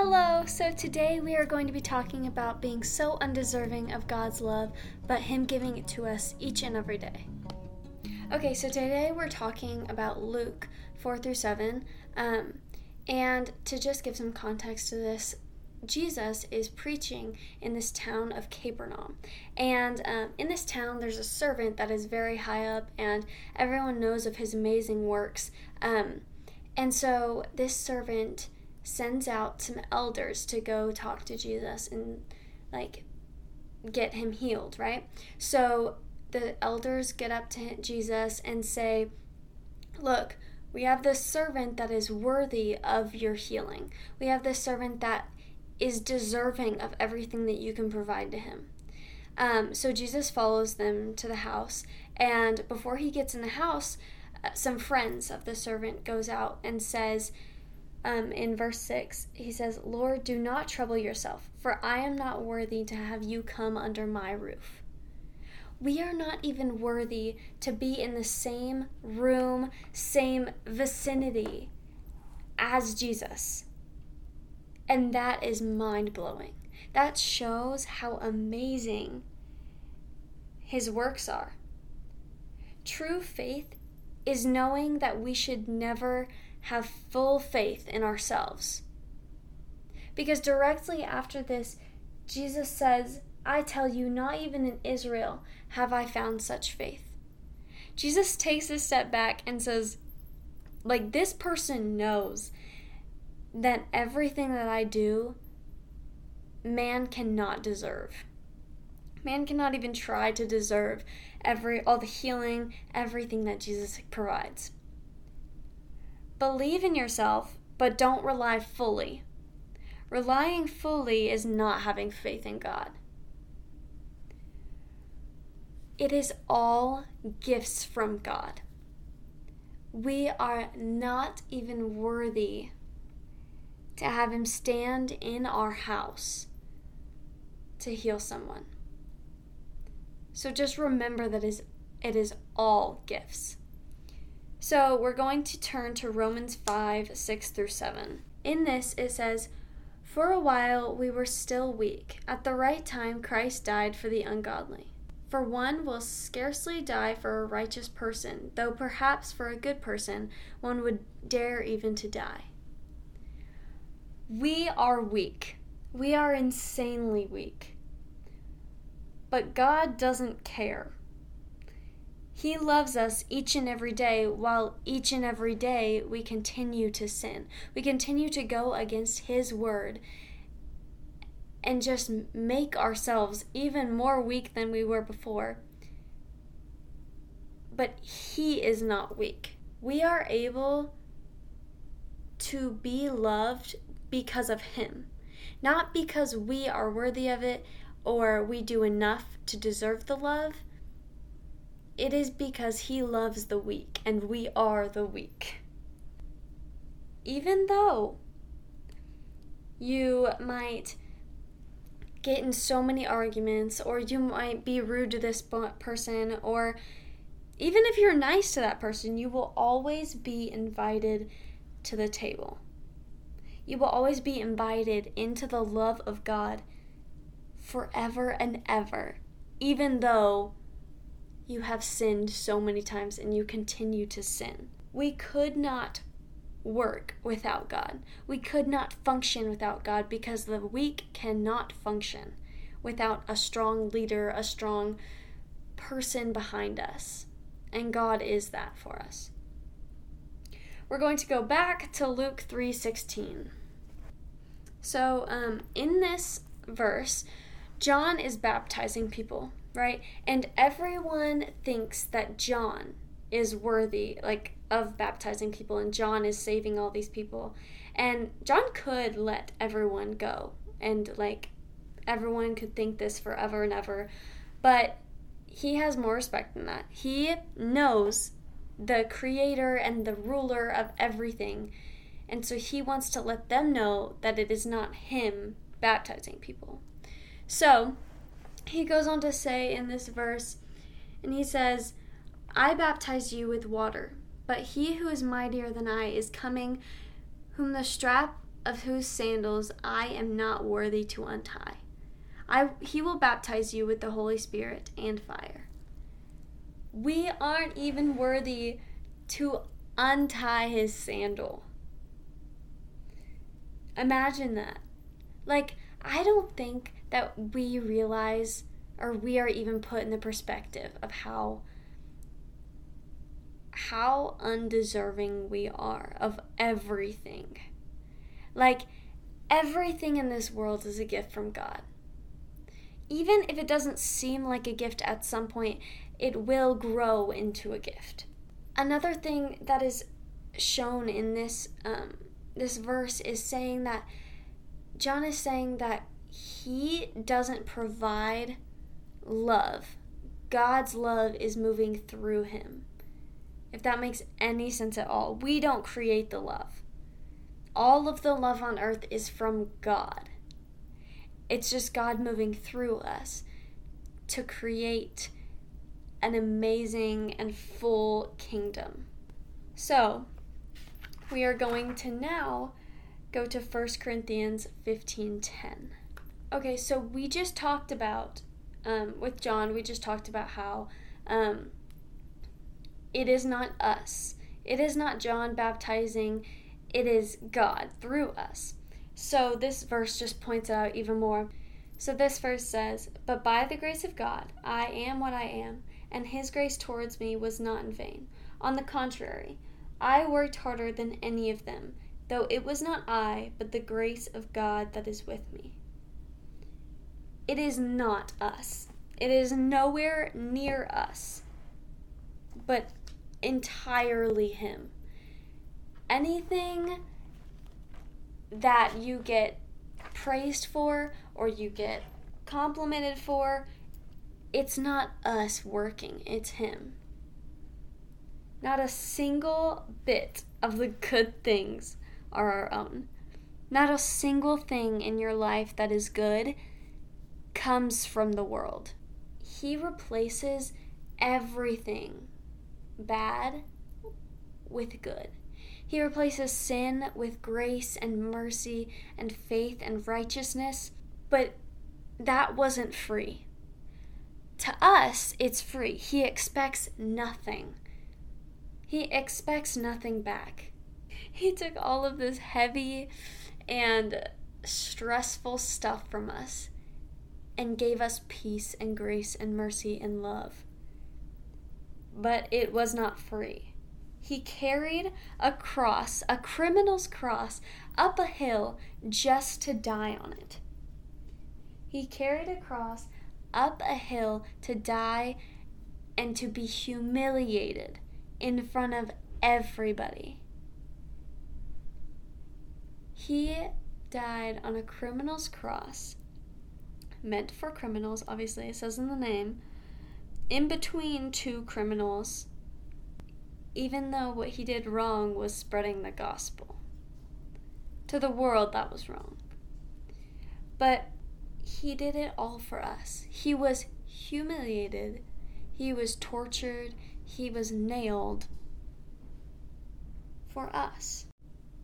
Hello! So today we are going to be talking about being so undeserving of God's love, but Him giving it to us each and every day. Okay, so today we're talking about Luke 4 through 7. Um, and to just give some context to this, Jesus is preaching in this town of Capernaum. And um, in this town, there's a servant that is very high up, and everyone knows of his amazing works. Um, and so this servant sends out some elders to go talk to Jesus and like get him healed, right? So the elders get up to Jesus and say, Look, we have this servant that is worthy of your healing. We have this servant that is deserving of everything that you can provide to him. Um, so Jesus follows them to the house, and before he gets in the house, uh, some friends of the servant goes out and says, um, in verse 6, he says, Lord, do not trouble yourself, for I am not worthy to have you come under my roof. We are not even worthy to be in the same room, same vicinity as Jesus. And that is mind blowing. That shows how amazing his works are. True faith is knowing that we should never have full faith in ourselves. Because directly after this, Jesus says, I tell you, not even in Israel have I found such faith. Jesus takes a step back and says, like, this person knows that everything that I do, man cannot deserve. Man cannot even try to deserve every all the healing, everything that Jesus provides. Believe in yourself, but don't rely fully. Relying fully is not having faith in God. It is all gifts from God. We are not even worthy to have Him stand in our house to heal someone. So just remember that it is all gifts. So we're going to turn to Romans 5 6 through 7. In this, it says, For a while we were still weak. At the right time, Christ died for the ungodly. For one will scarcely die for a righteous person, though perhaps for a good person one would dare even to die. We are weak. We are insanely weak. But God doesn't care. He loves us each and every day, while each and every day we continue to sin. We continue to go against His word and just make ourselves even more weak than we were before. But He is not weak. We are able to be loved because of Him, not because we are worthy of it or we do enough to deserve the love it is because he loves the weak, and we are the weak. Even though you might get in so many arguments, or you might be rude to this person, or even if you're nice to that person, you will always be invited to the table. You will always be invited into the love of God forever and ever, even though you have sinned so many times and you continue to sin. We could not work without God. We could not function without God because the weak cannot function without a strong leader, a strong person behind us. And God is that for us. We're going to go back to Luke 3:16. So, um, in this verse, John is baptizing people right? And everyone thinks that John is worthy, like, of baptizing people, and John is saving all these people. And John could let everyone go, and, like, everyone could think this forever and ever. But he has more respect than that. He knows the creator and the ruler of everything. And so he wants to let them know that it is not him baptizing people. So, he goes on to say in this verse, and he says, I baptize you with water, but he who is mightier than I is coming, whom the strap of whose sandals I am not worthy to untie. I, he will baptize you with the Holy Spirit and fire. We aren't even worthy to untie his sandal. Imagine that. Like, I don't think that we realize or we are even put in the perspective of how how undeserving we are of everything. Like everything in this world is a gift from God. Even if it doesn't seem like a gift at some point, it will grow into a gift. Another thing that is shown in this um, this verse is saying that John is saying that he doesn't provide love. God's love is moving through him. If that makes any sense at all, we don't create the love. All of the love on earth is from God. It's just God moving through us to create an amazing and full kingdom. So, we are going to now go to 1 Corinthians 15:10. Okay, so we just talked about um, with John, we just talked about how um, it is not us. It is not John baptizing, it is God through us. So this verse just points out even more. So this verse says, But by the grace of God, I am what I am, and his grace towards me was not in vain. On the contrary, I worked harder than any of them, though it was not I, but the grace of God that is with me. It is not us. It is nowhere near us, but entirely Him. Anything that you get praised for or you get complimented for, it's not us working, it's Him. Not a single bit of the good things are our own. Not a single thing in your life that is good comes from the world. He replaces everything bad with good. He replaces sin with grace and mercy and faith and righteousness, but that wasn't free. To us, it's free. He expects nothing. He expects nothing back. He took all of this heavy and stressful stuff from us and gave us peace and grace and mercy and love but it was not free. He carried a cross, a criminal's cross, up a hill just to die on it. He carried a cross up a hill to die and to be humiliated in front of everybody. He died on a criminal's cross, meant for criminals, obviously, it says in the name, in between two criminals, even though what he did wrong was spreading the gospel. To the world, that was wrong. But he did it all for us. He was humiliated, he was tortured, he was nailed for us.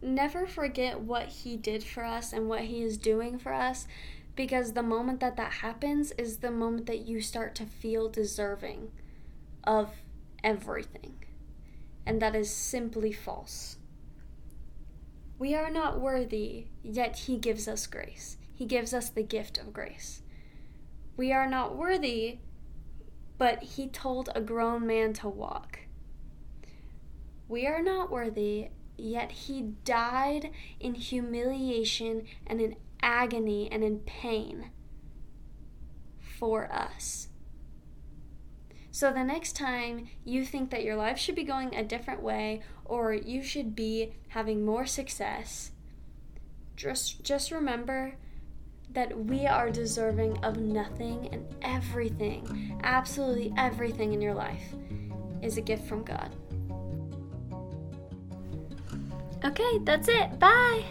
Never forget what he did for us and what he is doing for us because the moment that that happens is the moment that you start to feel deserving of everything. And that is simply false. We are not worthy, yet He gives us grace. He gives us the gift of grace. We are not worthy, but He told a grown man to walk. We are not worthy, yet He died in humiliation and in agony and in pain for us. So the next time you think that your life should be going a different way or you should be having more success, just just remember that we are deserving of nothing and everything, absolutely everything in your life is a gift from God. Okay, that's it. Bye.